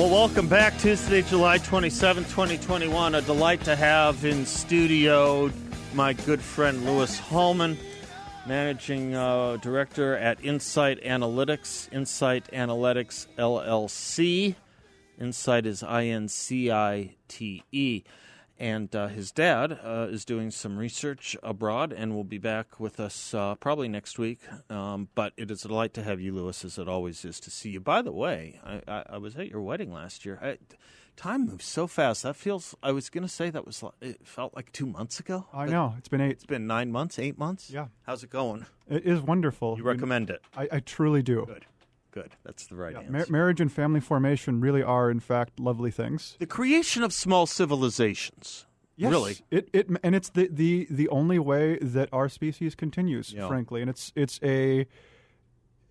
Well, welcome back. Tuesday, July 27, 2021. A delight to have in studio my good friend Louis Hallman, managing uh, director at Incite Analytics, Incite Analytics LLC. Incite is I N C I T E. And uh, his dad uh, is doing some research abroad and will be back with us uh, probably next week. Um, but it is a delight to have you, Louis, as it always is to see you. By the way, I, I, I was at your wedding last year. I, time moves so fast. That feels. I was going to say that was. It felt like two months ago. I know it's been eight. It's been nine months, eight months. Yeah. How's it going? It is wonderful. You recommend it? I, I truly do. Good. Good. That's the right Yeah, answer. mar- marriage and family formation really are, in fact, lovely things. the creation of small civilizations. Yes, Really. it, it and it's the, the the only way that our species continues, Yeah. frankly, and it's it's a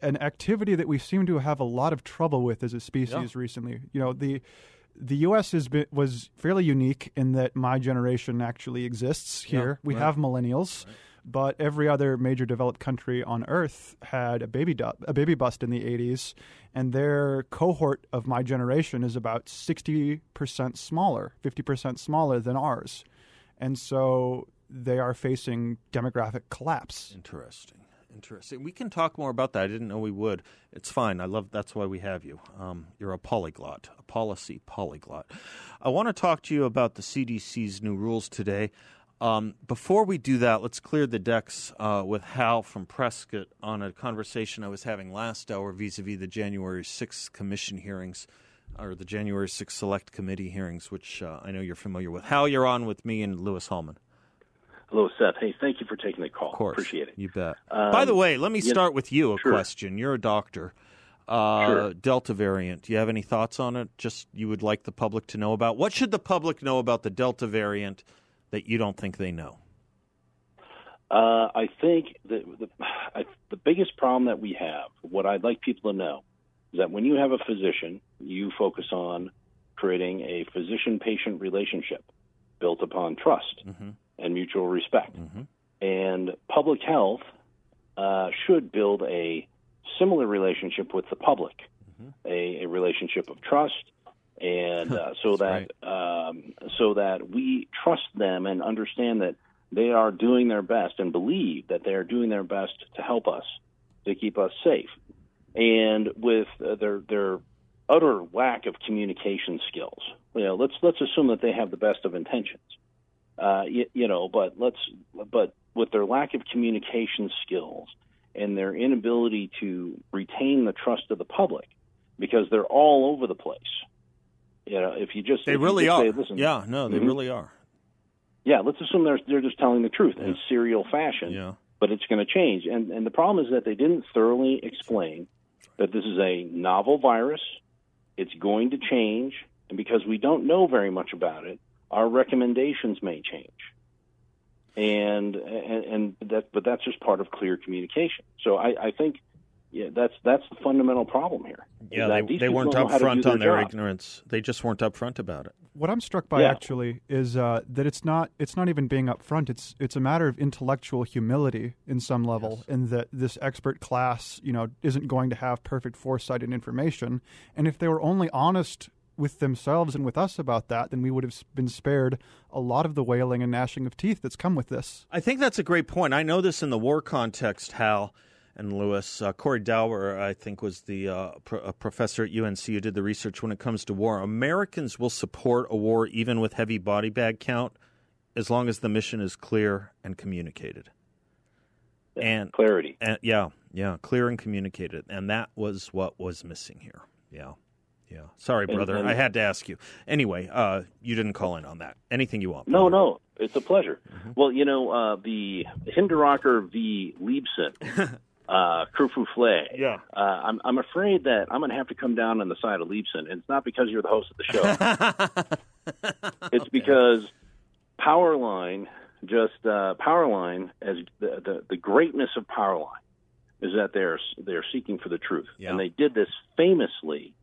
an activity that we seem to have a lot of trouble with as a species recently. You know, the the U.S. has been was fairly unique in that my generation actually exists here. we right. have millennials. But every other major developed country on Earth had a baby du- a baby bust in the 80s, and their cohort of my generation is about 60% smaller, 50% smaller than ours. And so they are facing demographic collapse. Interesting. Interesting. We can talk more about that. I didn't know we would. It's fine. I love. That's why we have you. Um, you're a polyglot, a policy polyglot. I want to talk to you about the CDC's new rules today. Um, before we do that, let's clear the decks uh, with Hal from Prescott on a conversation I was having last hour vis-a-vis the January 6th commission hearings, or the January 6th Select Committee hearings, which uh, I know you're familiar with. Hal, you're on with me and Louis Hallman. Hello, Seth. Hey, thank you for taking the call. Of course. Appreciate it. You bet. Um, By the way, let me start with you a Sure. question. You're a doctor. Uh, Sure. Delta variant. Do you have any thoughts on it? Just you would like the public to know about? What should the public know about the Delta variant that you don't think they know? Uh, I think that the, I, the biggest problem that we have, what I'd like people to know, is that when you have a physician, you focus on creating a physician patient relationship built upon trust Mhm. and mutual respect. Mhm. And public health uh, should build a similar relationship with the public, a, a relationship of trust, and uh, so that um, so that we trust them and understand that they are doing their best and believe that they are doing their best to help us to keep us safe. And with uh, their their utter lack of communication skills, you know, let's let's assume that they have the best of intentions, uh, you, you know, but let's but with their lack of communication skills and their inability to retain the trust of the public, because they're all over the place. You know, if you just They really just are. say, Listen, yeah, no, they Mhm. really are. yeah, let's assume they're they're just telling the truth in serial fashion. Yeah. But it's going to change, and and the problem is that they didn't thoroughly explain that this is a novel virus. It's going to change, and because we don't know very much about it, our recommendations may change. And and, and that, but that's just part of clear communication. So I, I think, yeah, that's that's the fundamental problem here. Yeah, they, they weren't don't know upfront on their job. ignorance. They just weren't upfront about it. What I'm struck by Yeah. actually is uh, that it's not it's not even being upfront. It's it's a matter of intellectual humility in some level, in that this expert class, you know, isn't going to have perfect foresight and information. And if they were only honest with themselves and with us about that, then we would have been spared a lot of the wailing and gnashing of teeth that's come with this. I think that's a great point. I know this in the war context, Hal and Louis. Uh, Corey Dower, I think, was the uh, pro- professor at UNC who did the research when it comes to war. Americans will support a war even with heavy body bag count as long as the mission is clear and communicated. And clarity. and yeah, yeah, clear and communicated, and that was what was missing here. Yeah, yeah. Sorry, brother, and- I had to ask you. Anyway, uh, you didn't call in on that. Anything you want? No, brother. no, it's a pleasure. Well, you know, uh, the Hinderaker v. Leibsohn uh. Yeah. Uh, I'm, I'm afraid that I'm going to have to come down on the side of Leibsohn. And it's not because you're the host of the show. it's because Powerline, just uh, Powerline, as the, the, the greatness of Powerline is that they're they're seeking for the truth, Yeah. and they did this famously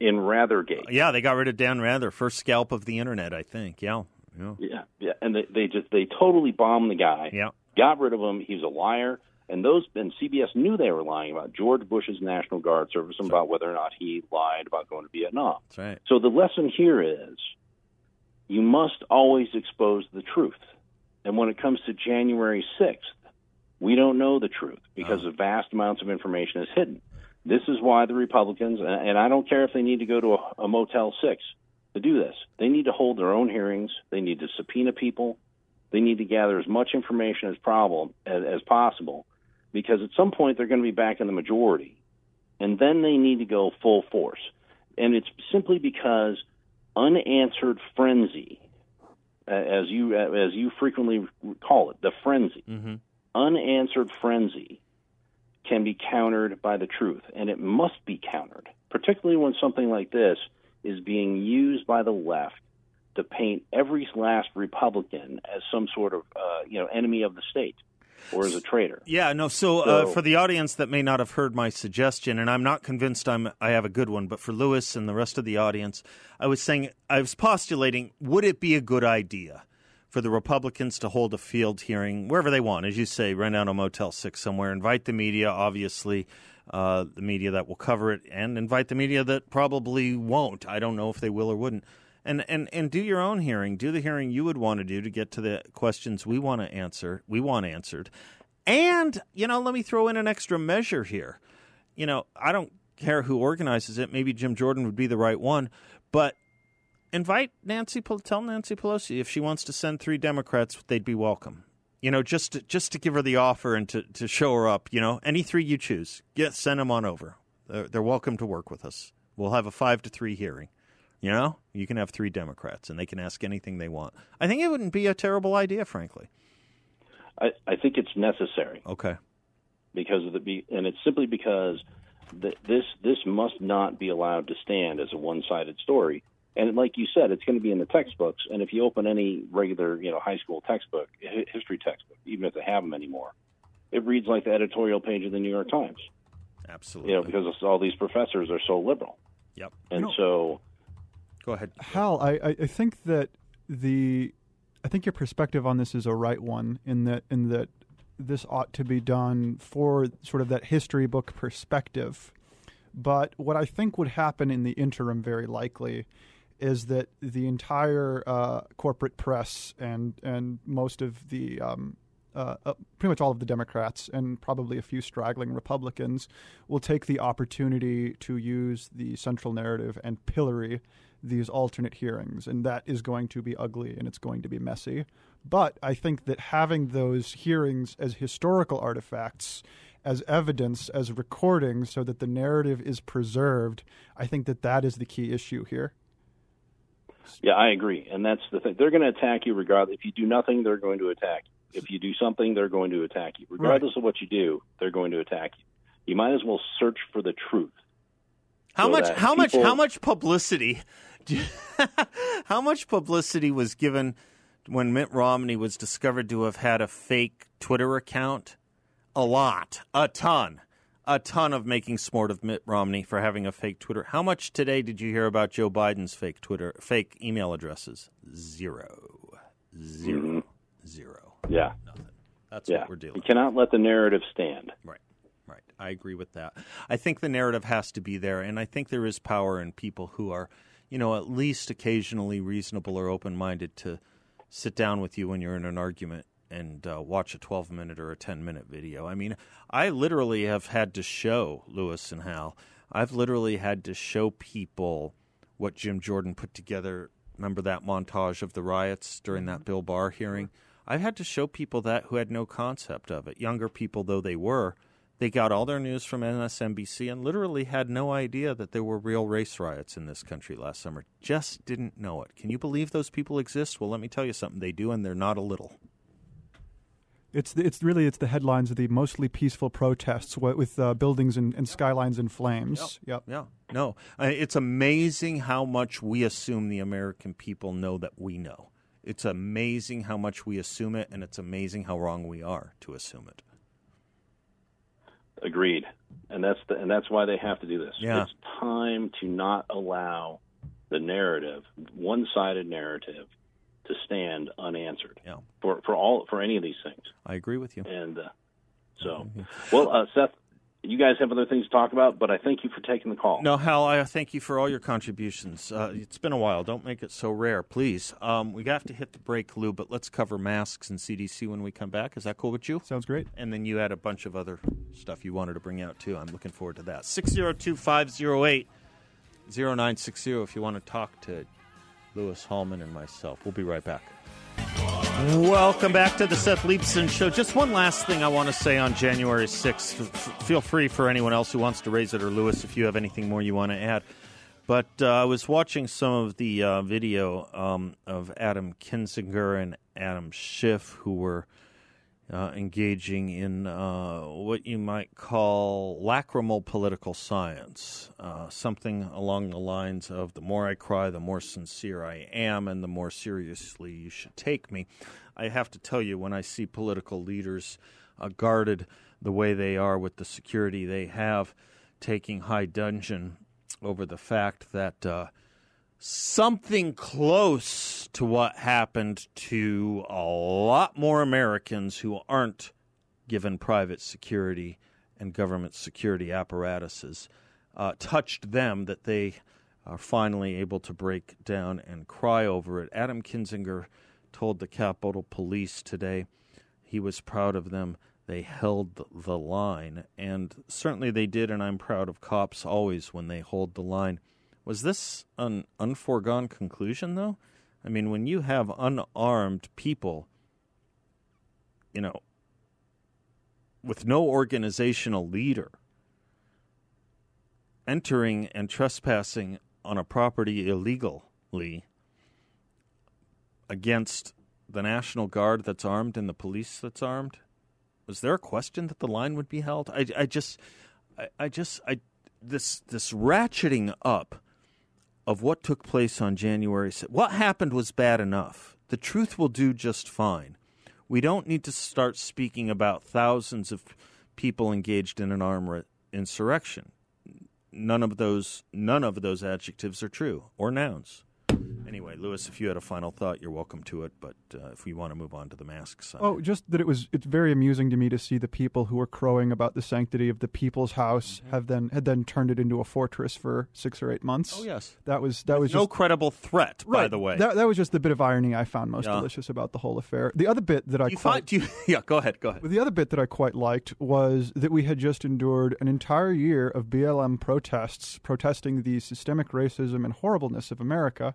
in Rathergate. Yeah, they got rid of Dan Rather, first scalp of the internet, I think. Yeah. Yeah. Yeah, yeah, and they, they just they totally bombed the guy. Yeah. got rid of him. He was a liar, and those and CBS knew they were lying about George Bush's National Guard service and about whether or not he lied about going to Vietnam. That's right. So the lesson here is you must always expose the truth. And when it comes to January 6th, we don't know the truth because Oh. vast amounts of information is hidden. This is why the Republicans, and and I don't care if they need to go to a, a Motel 6 to do this, they need to hold their own hearings. They need to subpoena people. They need to gather as much information as, problem, as, as possible because at some point they're going to be back in the majority. And then they need to go full force. And it's simply because unanswered frenzy, as you as you frequently call it, the frenzy, Mm-hmm. unanswered frenzy can be countered by the truth, and it must be countered, particularly when something like this is being used by the left to paint every last Republican as some sort of uh, you know enemy of the state or as a traitor. Yeah, no. So, uh, for the audience that may not have heard my suggestion, and I'm not convinced I'm I have a good one, but for Louis and the rest of the audience, I was saying I was postulating: would it be a good idea for the Republicans to hold a field hearing wherever they want, as you say, rent out a Motel Six somewhere, invite the media, obviously. Uh, the media that will cover it, and invite the media that probably won't. I don't know if they will or wouldn't. And, and and do your own hearing. Do the hearing you would want to do to get to the questions we want to answer. We want answered. And, you know, let me throw in an extra measure here. You know, I don't care who organizes it. Maybe Jim Jordan would be the right one. But invite Nancy, tell Nancy Pelosi if she wants to send three Democrats, they'd be welcome. You know, just to, just to give her the offer and to, to show her up. You know, any three you choose, get send them on over. They're, they're welcome to work with us. We'll have a five to three hearing. You know, you can have three Democrats, and they can ask anything they want. I think it wouldn't be a terrible idea, frankly. I, I think it's necessary. Okay. because of the be- and it's simply because th- this this must not be allowed to stand as a one-sided story. And like you said, it's going to be in the textbooks. And if you open any regular, you know, high school textbook, history textbook, even if they have them anymore, it reads like the editorial page of the New York Times. Absolutely. You know, because all these professors are so liberal, Yep. and No, so go ahead. Hal, I, I, think that the I think your perspective on this is a right one in that in that this ought to be done for sort of that history book perspective. But what I think would happen in the interim, very likely, is that the entire uh, corporate press and and most of the um, uh, uh, pretty much all of the Democrats and probably a few straggling Republicans will take the opportunity to use the central narrative and pillory these alternate hearings, and that is going to be ugly and it's going to be messy. But I think that having those hearings as historical artifacts, as evidence, as recordings, so that the narrative is preserved, I think that that is the key issue here. yeah, I agree. And that's the thing; they're going to attack you regardless. If you do nothing, they're going to attack you. If you do something, they're going to attack you. Regardless of what you do, they're going to attack you. You might as well search for the truth. How so much? How much? How much publicity? how much publicity was given when Mitt Romney was discovered to have had a fake Twitter account? A lot, a ton, a ton of making smart of Mitt Romney for having a fake Twitter. How much today did you hear about Joe Biden's fake Twitter, fake email addresses? Zero. Zero. Mm-hmm. Zero. Yeah, Nothing. That's yeah. what we're dealing. You cannot let the narrative stand. Right, right. I agree with that. I think the narrative has to be there, and I think there is power in people who are, you know, at least occasionally reasonable or open minded to sit down with you when you're in an argument and uh, watch a 12 minute or a 10 minute video. I mean, I literally have had to show Louis and Hal, I've literally had to show people what Jim Jordan put together. Remember that montage of the riots during that Bill Barr hearing? I've had to show people that who had no concept of it. Younger people, though they were, they got all their news from MSNBC and literally had no idea that there were real race riots in this country last summer. Just didn't know it. Can you believe those people exist? Well, let me tell you something. They do, and they're not a little. It's it's really it's the headlines of the mostly peaceful protests with uh, buildings and, and, skylines in flames. Yep. yep. Yeah. No, it's amazing how much we assume the American people know that we know. It's amazing how much we assume it, and it's amazing how wrong we are to assume it. Agreed, and that's the, and that's why they have to do this. Yeah. It's time to not allow the narrative, one-sided narrative, to stand unanswered. Yeah. For for all for any of these things. I agree with you. And uh, so, well, uh, Seth, you guys have other things to talk about, but I thank you for taking the call. No, Hal, I thank you for all your contributions. Uh, it's been a while. Don't make it so rare, please. Um, we have to hit the break, Lou, but let's cover masks and CDC when we come back. Is that cool with you? Sounds great. And then you had a bunch of other stuff you wanted to bring out, too. I'm looking forward to that. 602 508 0960 if you want to talk to Louis Hallman and myself. We'll be right back. Welcome back to the Seth Leibsohn Show. Just one last thing I want to say on January 6th. F- feel free for anyone else who wants to raise it or Louis if you have anything more you want to add. But uh, I was watching some of the uh, video um, of Adam Kinzinger and Adam Schiff, who were uh, engaging in uh, what you might call lacrimal political science, uh, something along the lines of the more I cry, the more sincere I am, and the more seriously you should take me. I have to tell you, when I see political leaders uh, guarded the way they are with the security they have, taking high dudgeon over the fact that uh, something close to what happened to a lot more Americans who aren't given private security and government security apparatuses uh, touched them that they are finally able to break down and cry over it. Adam Kinzinger told the Capitol Police today he was proud of them. They held the line, and certainly they did, and I'm proud of cops always when they hold the line. Was this an unforegone conclusion, though? I mean, when you have unarmed people, you know, with no organizational leader entering and trespassing on a property illegally against the National Guard that's armed and the police that's armed, was there a question that the line would be held? I, I just, I, I just, I, this, this ratcheting up of what took place on January 6th. What happened was bad enough. The truth will do just fine. We don't need to start speaking about thousands of people engaged in an armed insurrection. None of those none of those adjectives are true or nouns. Anyway, Louis, if you had a final thought, you're welcome to it. But uh, if we want to move on to the masks, oh, just that it was it's very amusing to me to see the people who were crowing about the sanctity of the people's house mm-hmm. have then had then turned it into a fortress for six or eight months. Oh yes, that was that With was no just, credible threat. Right, by the way, that that was just the bit of irony I found most yeah. delicious about the whole affair. The other bit that I you quite find, you, yeah, go ahead, go ahead. The other bit that I quite liked was that we had just endured an entire year of BLM protests protesting the systemic racism and horribleness of America.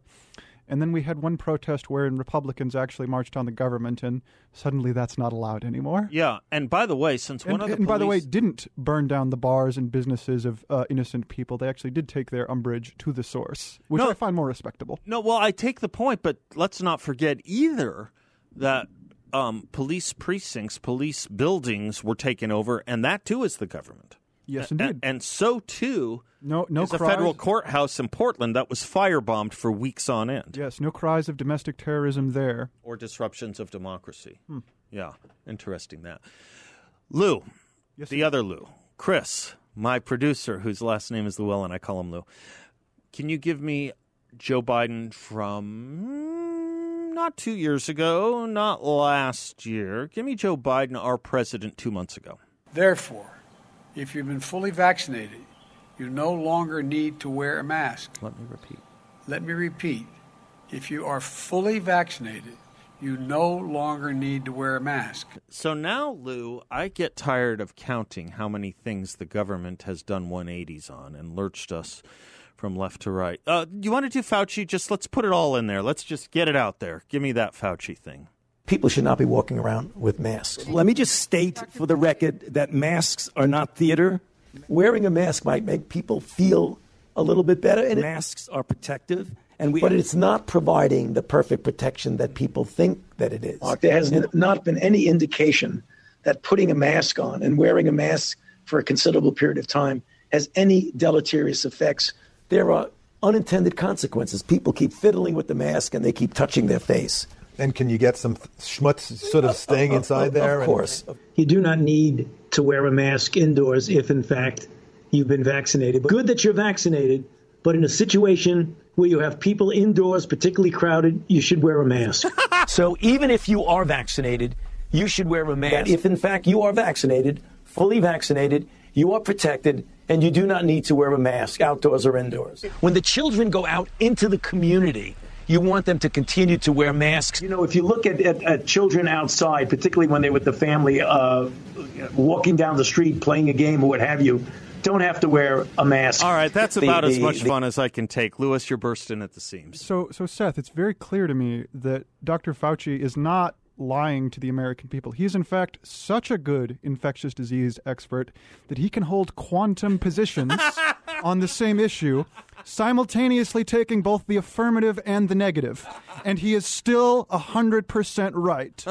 And then we had one protest wherein Republicans actually marched on the government, and suddenly that's not allowed anymore. Yeah, and by the way, since one and, of the and police... by the way, didn't burn down the bars and businesses of uh, innocent people. They actually did take their umbrage to the source, which no, I find more respectable. No, well, I take the point, but let's not forget either that um, police precincts, police buildings were taken over, and that too is the government. Yes, indeed. And, and so too no, no is cries. a federal courthouse in Portland that was firebombed for weeks on end. Yes, no cries of domestic terrorism there. Or disruptions of democracy. Hmm. Yeah, interesting that. Lou, yes, the other Lou, Chris, my producer, whose last name is Llewellyn, I call him Lou. Can you give me Joe Biden from not two years ago, not last year? Give me Joe Biden, our president, two months ago. Therefore, if you've been fully vaccinated, you no longer need to wear a mask. Let me repeat. Let me repeat. If you are fully vaccinated, you no longer need to wear a mask. So now, Lou, I get tired of counting how many things the government has done 180s on and lurched us from left to right. Uh, you want to do Fauci? Just let's put it all in there. Let's just get it out there. Give me that Fauci thing. People should not be walking around with masks. Let me just state for the record that masks are not theater. Wearing a mask might make people feel a little bit better, and masks are protective And we, but it's not providing the perfect protection that people think that it is. Mark, there has n- not been any indication that putting a mask on and wearing a mask for a considerable period of time has any deleterious effects. There are unintended consequences. People keep fiddling with the mask and they keep touching their face. And can you get some schmutz sort of staying inside there? Of course. And... You do not need to wear a mask indoors if, in fact, you've been vaccinated. Good that you're vaccinated, but in a situation where you have people indoors, particularly crowded, you should wear a mask. so even if you are vaccinated, you should wear a mask. if, in fact, you are vaccinated, fully vaccinated, you are protected, and you do not need to wear a mask outdoors or indoors. When the children go out into the community, you want them to continue to wear masks. You know, if you look at, at, at children outside, particularly when they're with the family, uh, walking down the street, playing a game or what have you, don't have to wear a mask. All right, that's about the, as much the, fun as I can take. Louis, you're bursting at the seams. So, so Seth, it's very clear to me that Dr. Fauci is not lying to the American people. He's, in fact, such a good infectious disease expert that he can hold quantum positions on the same issue, simultaneously taking both the affirmative and the negative. And he is still 100% right.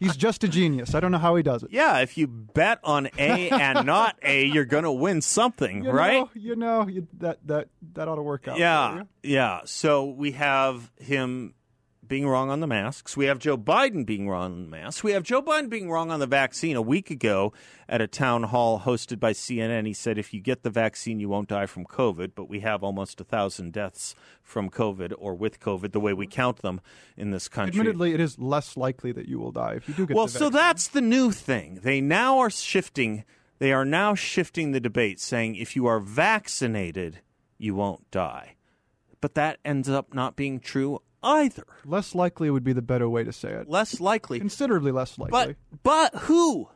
He's just a genius. I don't know how he does it. Yeah, if you bet on A and not A, you're going to win something, you right? Know, you know, you, that, that, that ought to work out. Yeah, yeah. So we have him being wrong on the masks. We have Joe Biden being wrong on the masks. We have Joe Biden being wrong on the vaccine. A week ago at a town hall hosted by CNN, he said, if you get the vaccine, you won't die from COVID. But we have almost a thousand deaths from COVID or with COVID, the way we count them in this country. Admittedly, it is less likely that you will die if you do get the well, so that's the new thing. They now are shifting. They are now shifting the debate, saying if you are vaccinated, you won't die. But that ends up not being true either. Less likely would be the better way to say it. Less likely. Considerably less likely. But but who?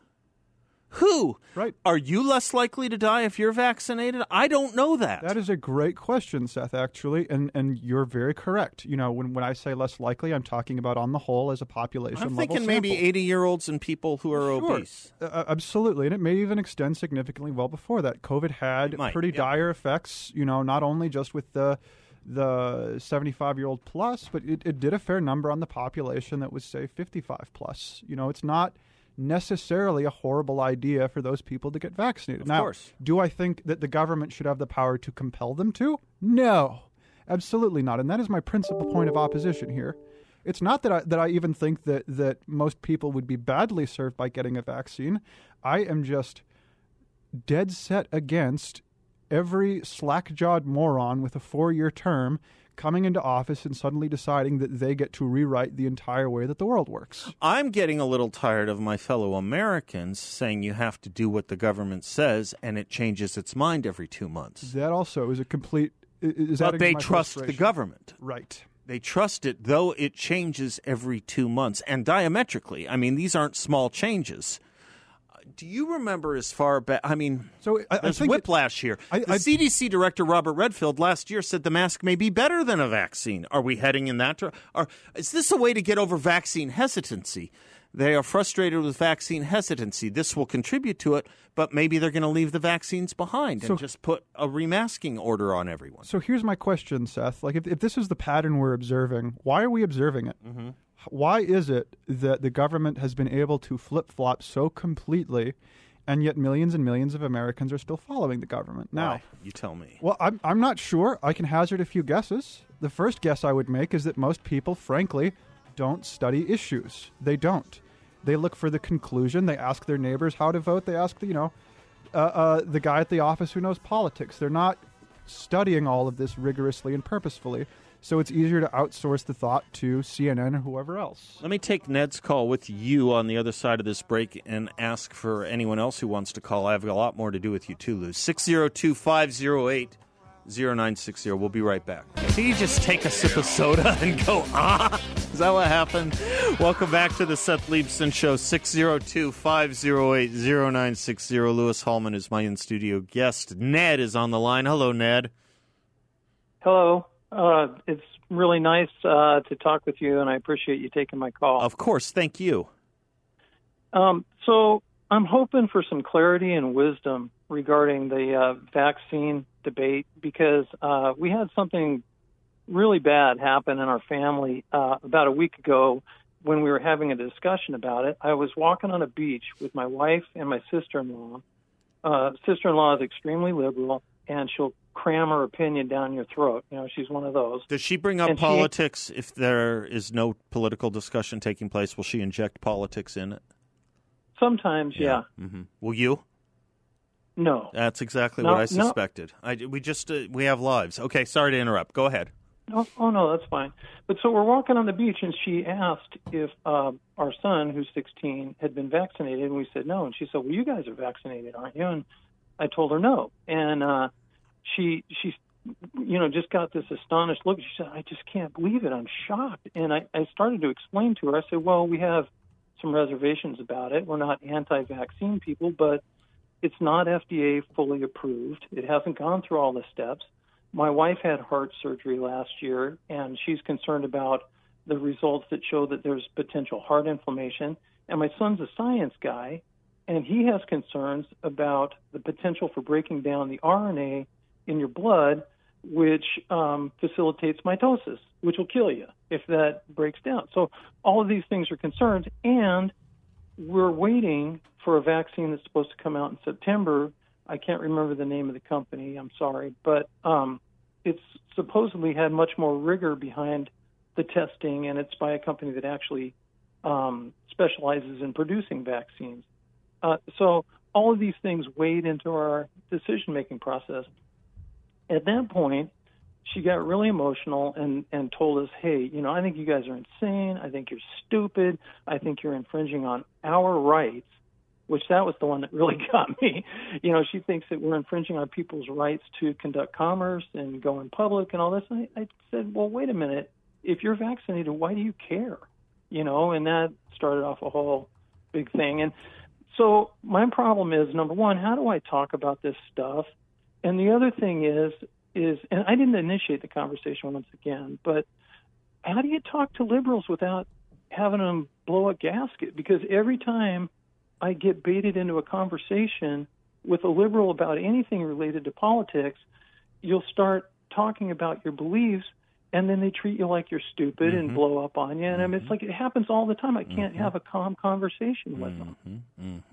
Who? Right. Are you less likely to die if you're vaccinated? I don't know that. That is a great question, Seth, actually, and and you're very correct. You know, when, when I say less likely, I'm talking about on the whole as a population I'm thinking maybe 80 year olds and people who are sure. obese. Uh, absolutely, and it may even extend significantly well before that. COVID had might, pretty yeah. dire effects, you know, not only just with the the 75 year old plus, but it, it did a fair number on the population that was, say, 55 plus. You know, it's not necessarily a horrible idea for those people to get vaccinated. Of now, course. do I think that the government should have the power to compel them to? No, absolutely not. And that is my principal point of opposition here. It's not that I, that I even think that, that most people would be badly served by getting a vaccine. I am just dead set against every slack jawed moron with a four year term coming into office and suddenly deciding that they get to rewrite the entire way that the world works. I'm getting a little tired of my fellow Americans saying you have to do what the government says and it changes its mind every two months. That also is a complete. Is but they trust the government. Right. They trust it, though it changes every two months and diametrically. I mean, these aren't small changes do you remember as far back? I mean, so I, there's I think whiplash it, here. I, the CDC director Robert Redfield last year said the mask may be better than a vaccine. Are we heading in that? Or is this a way to get over vaccine hesitancy? They are frustrated with vaccine hesitancy. This will contribute to it, but maybe they're going to leave the vaccines behind and so, just put a remasking order on everyone. So here's my question, Seth. Like, if, if this is the pattern we're observing, why are we observing it? Mm-hmm why is it that the government has been able to flip flop so completely, and yet millions and millions of Americans are still following the government? Now, Why? you tell me. Well, I'm I'm not sure. I can hazard a few guesses. The first guess I would make is that most people, frankly, don't study issues. They don't. They look for the conclusion. They ask their neighbors how to vote. They ask the you know uh, uh, the guy at the office who knows politics. They're not studying all of this rigorously and purposefully. So it's easier to outsource the thought to CNN or whoever else. Let me take Ned's call with you on the other side of this break and ask for anyone else who wants to call. I have a lot more to do with you too, Lou. 602 508 0960. We'll be right back. So you just take a sip of soda and go, ah? Is that what happened? Welcome back to the Seth Leibsohn Show. 602 508 0960. Louis Hallman is my in studio guest. Ned is on the line. Hello, Ned. Hello. Uh, it's really nice uh, to talk with you, and I appreciate you taking my call. Of course, thank you. Um, so I'm hoping for some clarity and wisdom regarding the uh, vaccine debate because uh, we had something really bad happen in our family uh, about a week ago when we were having a discussion about it. I was walking on a beach with my wife and my sister-in-law. Uh, sister-in-law is extremely liberal, and she'll cram her opinion down your throat. You know, she's one of those. Does she bring up And she- politics if there is no political discussion taking place? Will she inject politics in it? Sometimes, yeah. hmm Will you? No. That's exactly No, what I no. suspected. I, we just uh, we have lives. Okay, sorry to interrupt. Go ahead. Oh, oh no, that's fine. But so we're walking on the beach, and she asked if uh, our son, who's 16, had been vaccinated, and we said no. And she said, "Well, you guys are vaccinated, aren't you?" And I told her no, and uh, she she you know just got this astonished look. She said, "I just can't believe it. I'm shocked." And I, I started to explain to her. I said, "Well, we have some reservations about it. We're not anti-vaccine people, but." It's not FDA fully approved. It hasn't gone through all the steps. My wife had heart surgery last year, and she's concerned about the results that show that there's potential heart inflammation. And my son's a science guy, and he has concerns about the potential for breaking down the RNA in your blood, which um, facilitates mitosis, which will kill you if that breaks down. So all of these things are concerns, and we're waiting for a vaccine that's supposed to come out in September. I can't remember the name of the company. I'm sorry, but um, it's supposedly had much more rigor behind the testing, and it's by a company that actually um, specializes in producing vaccines. Uh, so all of these things weighed into our decision-making process. At that point, she got really emotional and and told us, "Hey, you know, I think you guys are insane. I think you're stupid. I think you're infringing on our rights." Which that was the one that really got me. You know, she thinks that we're infringing on people's rights to conduct commerce and go in public and all this. And I, I said, "Well, wait a minute. If you're vaccinated, why do you care?" You know, and that started off a whole big thing. And so my problem is number one, how do I talk about this stuff? And the other thing is, is, and I didn't initiate the conversation once again, but how do you talk to liberals without having them blow a gasket? Because every time I get baited into a conversation with a liberal about anything related to politics, you'll start talking about your beliefs and then they treat you like you're stupid and mm-hmm. blow up on you. And I mean, it's mm-hmm. like it happens all the time. I can't mm-hmm. have a calm conversation with them.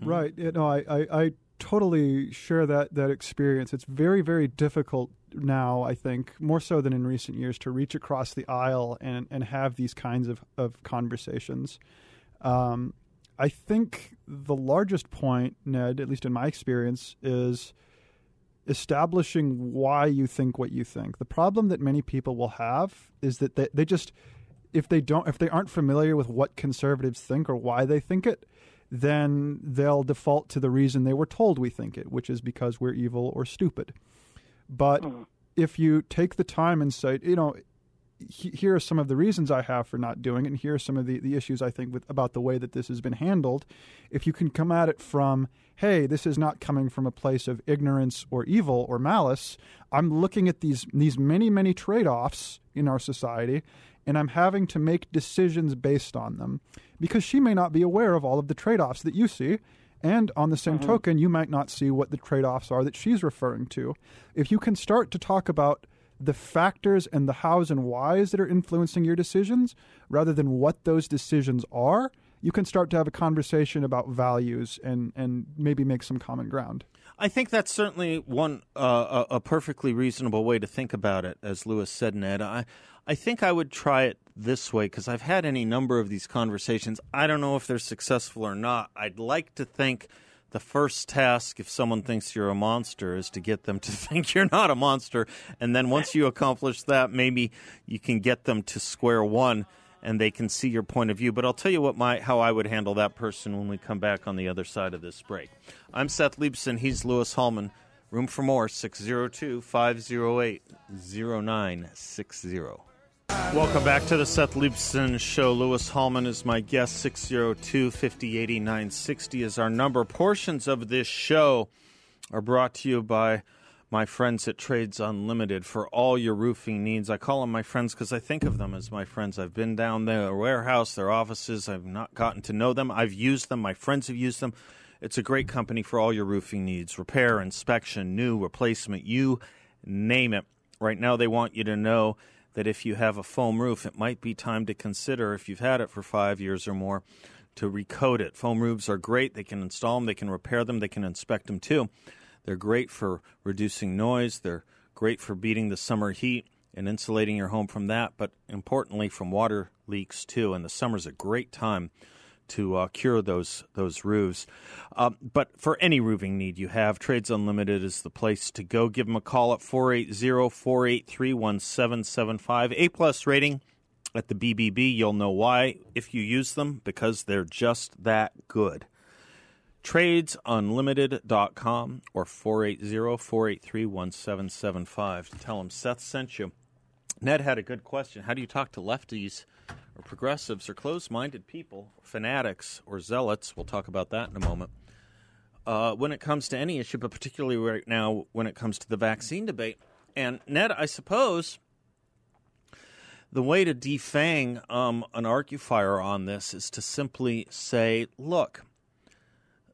Right. You know, I, I, I totally share that, that experience. It's very, very difficult now, I think, more so than in recent years, to reach across the aisle and, and have these kinds of, of conversations. Um, I think the largest point, Ned, at least in my experience, is establishing why you think what you think. The problem that many people will have is that they, they just if they don't if they aren't familiar with what conservatives think or why they think it, then they'll default to the reason they were told we think it, which is because we're evil or stupid. But hmm. if you take the time and say, you know, here are some of the reasons I have for not doing it, and here are some of the, the issues I think with about the way that this has been handled. If you can come at it from, hey, this is not coming from a place of ignorance or evil or malice. I'm looking at these these many many trade offs in our society, and I'm having to make decisions based on them because she may not be aware of all of the trade offs that you see. And on the same mm-hmm. token, you might not see what the trade offs are that she's referring to. If you can start to talk about the factors and the hows and whys that are influencing your decisions rather than what those decisions are, you can start to have a conversation about values and, and maybe make some common ground. I think that's certainly one uh, a, a perfectly reasonable way to think about it, as Louis said, Ned. I I think I would try it this way because I've had any number of these conversations. I don't know if they're successful or not. I'd like to think the first task, if someone thinks you're a monster, is to get them to think you're not a monster, and then once you accomplish that, maybe you can get them to square one and they can see your point of view. But I'll tell you what my how I would handle that person when we come back on the other side of this break. I'm Seth Leibsohn. He's Louis Hallman. Room for more 602 508 0960. Welcome back to the Seth Leibsohn Show. Louis Hallman is my guest. 602 5080 960 is our number. Portions of this show are brought to you by my friends at Trades Unlimited for all your roofing needs. I call them my friends because I think of them as my friends. I've been down their warehouse, their offices. I've not gotten to know them. I've used them. My friends have used them. It's a great company for all your roofing needs repair, inspection, new, replacement, you name it. Right now, they want you to know that if you have a foam roof, it might be time to consider, if you've had it for five years or more, to recoat it. Foam roofs are great. They can install them, they can repair them, they can inspect them too. They're great for reducing noise, they're great for beating the summer heat and insulating your home from that, but importantly from water leaks too. And the summer's a great time to uh, cure those those roofs. Uh, but for any roofing need you have, Trades Unlimited is the place to go. Give them a call at 480-483-1775. A plus rating at the BBB. You'll know why if you use them because they're just that good. TradesUnlimited.com or 480-483-1775. Tell them Seth sent you. Ned had a good question. How do you talk to lefties progressives or closed minded people, fanatics or zealots? We'll talk about that in a moment. Uh, when it comes to any issue, but particularly right now when it comes to the vaccine debate. And Ned, I suppose the way to defang um, an argufier on this is to simply say, look,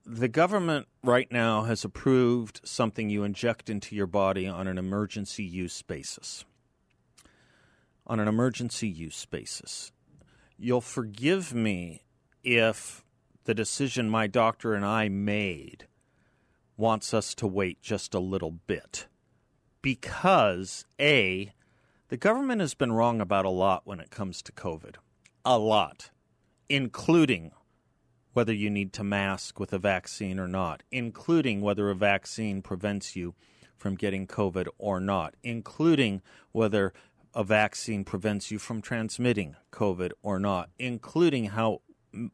the government right now has approved something you inject into your body on an emergency use basis on an emergency use basis. You'll forgive me if the decision my doctor and I made wants us to wait just a little bit. Because, A, the government has been wrong about a lot when it comes to COVID. A lot. Including whether you need to mask with a vaccine or not, including whether a vaccine prevents you from getting COVID or not, including whether a vaccine prevents you from transmitting COVID or not, including how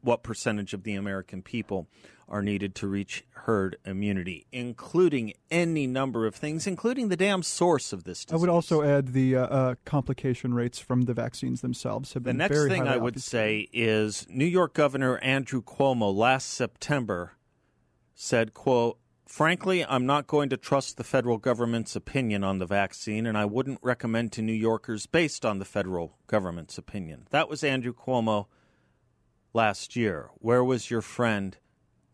what percentage of the American people are needed to reach herd immunity, including any number of things, including the damn source of this disease. I would also add the uh, uh, complication rates from the vaccines themselves have been The next thing I would say is New York Governor Andrew Cuomo last September said, quote, Frankly, I'm not going to trust the federal government's opinion on the vaccine, and I wouldn't recommend to New Yorkers based on the federal government's opinion. That was Andrew Cuomo last year. Where was your friend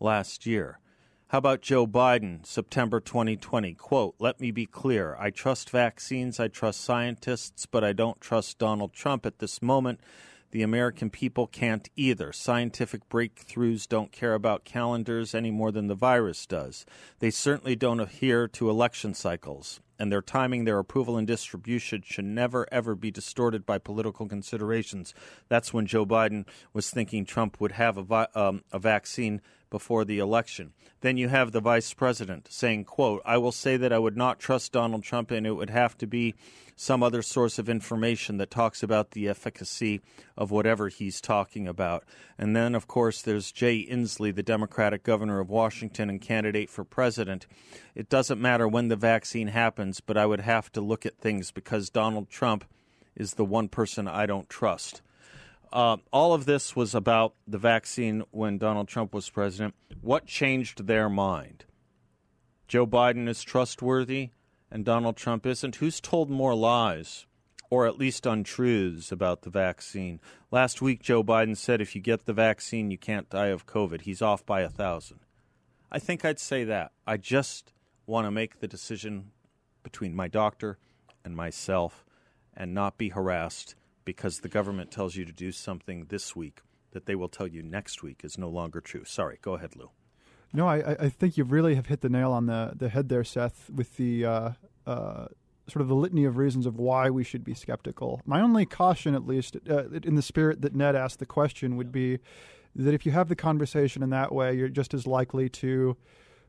last year? How about Joe Biden, September 2020? Quote, let me be clear. I trust vaccines, I trust scientists, but I don't trust Donald Trump at this moment the American people can't either. Scientific breakthroughs don't care about calendars any more than the virus does. They certainly don't adhere to election cycles, and their timing, their approval, and distribution should never, ever be distorted by political considerations. That's when Joe Biden was thinking Trump would have a, um, a vaccine before the election. Then you have the vice president saying, quote, I will say that I would not trust Donald Trump and it would have to be some other source of information that talks about the efficacy of whatever he's talking about. And then, of course, there's Jay Inslee, the Democratic governor of Washington and candidate for president. It doesn't matter when the vaccine happens, but I would have to look at things because Donald Trump is the one person I don't trust. Uh, all of this was about the vaccine when Donald Trump was president. What changed their mind? Joe Biden is trustworthy and Donald Trump isn't? Who's told more lies, or at least untruths, about the vaccine? Last week, Joe Biden said if you get the vaccine, you can't die of COVID. He's off by a thousand. I think I'd say that. I just want to make the decision between my doctor and myself and not be harassed because the government tells you to do something this week that they will tell you next week is no longer true. Sorry, go ahead, Lou. No, I, I think you really have hit the nail on the, the head there, Seth, with the uh, uh, sort of the litany of reasons of why we should be skeptical. My only caution, at least, uh, in the spirit that Ned asked the question, would be that if you have the conversation in that way, you're just as likely to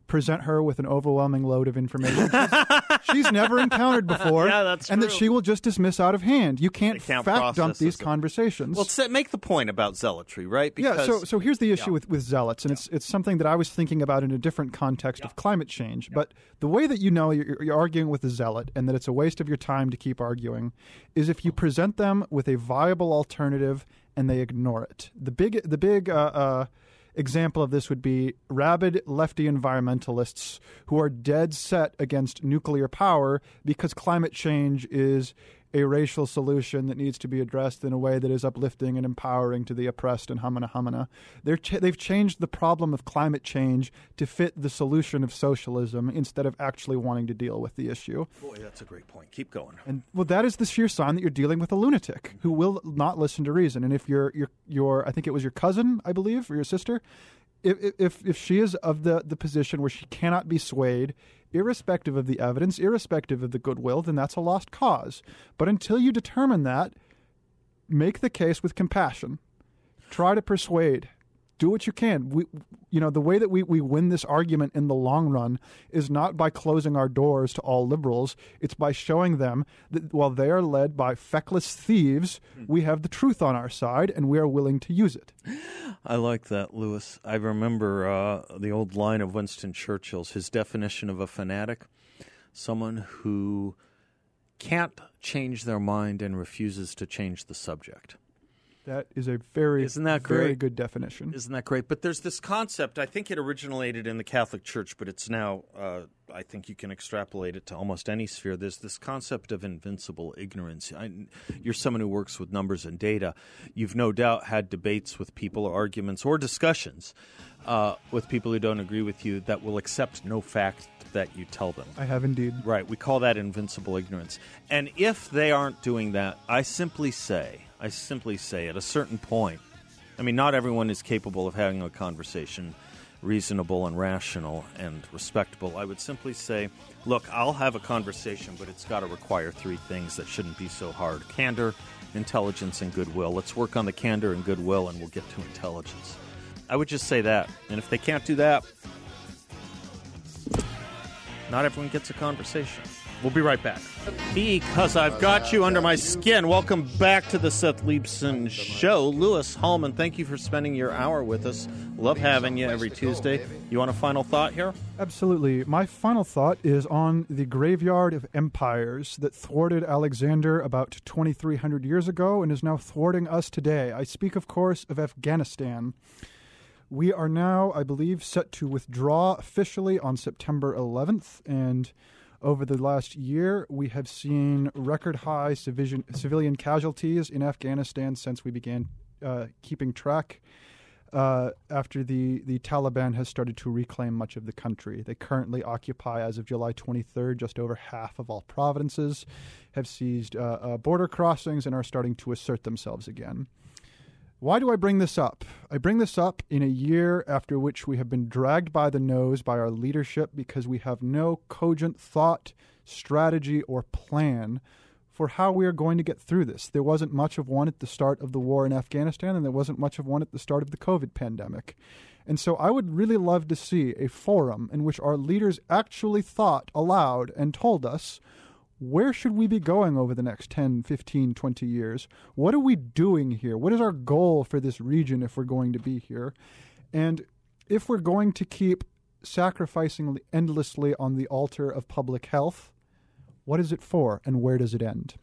present her with an overwhelming load of information she's, she's never encountered before. yeah, that's and true. that she will just dismiss out of hand. You can't, can't fact dump these this. conversations. Well, set, make the point about zealotry, right? yeah. So, so here's the issue yeah. with, with zealots, and it's it's something that I was thinking about in a different context of climate change. But the way that you know you're, you're arguing with a zealot, and that it's a waste of your time to keep arguing, is if you present them with a viable alternative and they ignore it. The big the big uh, uh, example of this would be rabid lefty environmentalists who are dead set against nuclear power because climate change is a racial solution that needs to be addressed in a way that is uplifting and empowering to the oppressed and hamana hamana. They're ch- they've changed the problem of climate change to fit the solution of socialism instead of actually wanting to deal with the issue. Boy, that's a great point. Keep going. And well, that is the sheer sign that you're dealing with a lunatic who mm-hmm. will not listen to reason. And if your your your I think it was your cousin, I believe, or your sister, if if if she is of the the position where she cannot be swayed, irrespective of the evidence, irrespective of the goodwill, then that's a lost cause. But until you determine that, make the case with compassion. Try to persuade. Do what you can. We, you know, the way that we, we win this argument in the long run is not by closing our doors to all liberals. It's by showing them that while they are led by feckless thieves, we have the truth on our side and we are willing to use it. I like that, Louis. I remember uh, the old line of Winston Churchill's, his definition of a fanatic someone who can't change their mind and refuses to change the subject. That is a very Isn't that very great? good definition. Isn't that great? But there's this concept. I think it originated in the Catholic Church, but it's now. Uh, I think you can extrapolate it to almost any sphere. There's this concept of invincible ignorance. I, you're someone who works with numbers and data. You've no doubt had debates with people, or arguments, or discussions uh, with people who don't agree with you that will accept no fact that you tell them. I have indeed. Right. We call that invincible ignorance. And if they aren't doing that, I simply say, I simply say at a certain point, I mean, not everyone is capable of having a conversation reasonable and rational and respectable. I would simply say, look, I'll have a conversation, but it's got to require three things that shouldn't be so hard candor, intelligence, and goodwill. Let's work on the candor and goodwill, and we'll get to intelligence. I would just say that. And if they can't do that, not everyone gets a conversation. We'll be right back. Because I've got you under my skin. Welcome back to the Seth Leibsohn Show. Louis Hallman, thank you for spending your hour with us. Love having you every Tuesday. You want a final thought here? Absolutely. My final thought is on the graveyard of empires that thwarted Alexander about 2,300 years ago and is now thwarting us today. I speak, of course, of Afghanistan. We are now, I believe, set to withdraw officially on September 11th, and over the last year, we have seen record high civilian, casualties in Afghanistan since we began uh, keeping track. Uh, after the, the Taliban has started to reclaim much of the country. They currently occupy, as of July 23rd, just over half of all provinces, have seized uh, uh, border crossings, and are starting to assert themselves again. Why do I bring this up? I bring this up in a year after which we have been dragged by the nose by our leadership because we have no cogent thought, strategy, or plan for how we are going to get through this. There wasn't much of one at the start of the war in Afghanistan, and there wasn't much of one at the start of the COVID pandemic. And so I would really love to see a forum in which our leaders actually thought aloud and told us where should we be going over the next 10, 15, 20 years? What are we doing here? What is our goal for this region if we're going to be here? And if we're going to keep sacrificing endlessly on the altar of public health, what is it for and where does it end?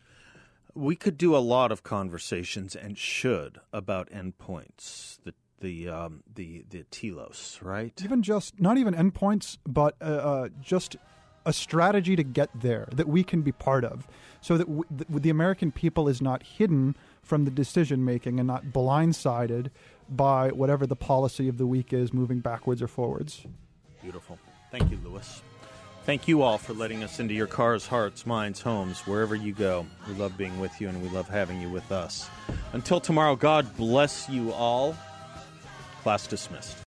We could do a lot of conversations and should about endpoints, the the um, the the telos, right? Even just not even endpoints, but uh, uh, just a strategy to get there that we can be part of, so that w- the, American people is not hidden from the decision making and not blindsided by whatever the policy of the week is, moving backwards or forwards. Beautiful. Thank you, Louis. Thank you all for letting us into your cars, hearts, minds, homes, wherever you go. We love being with you and we love having you with us. Until tomorrow, God bless you all. Class dismissed.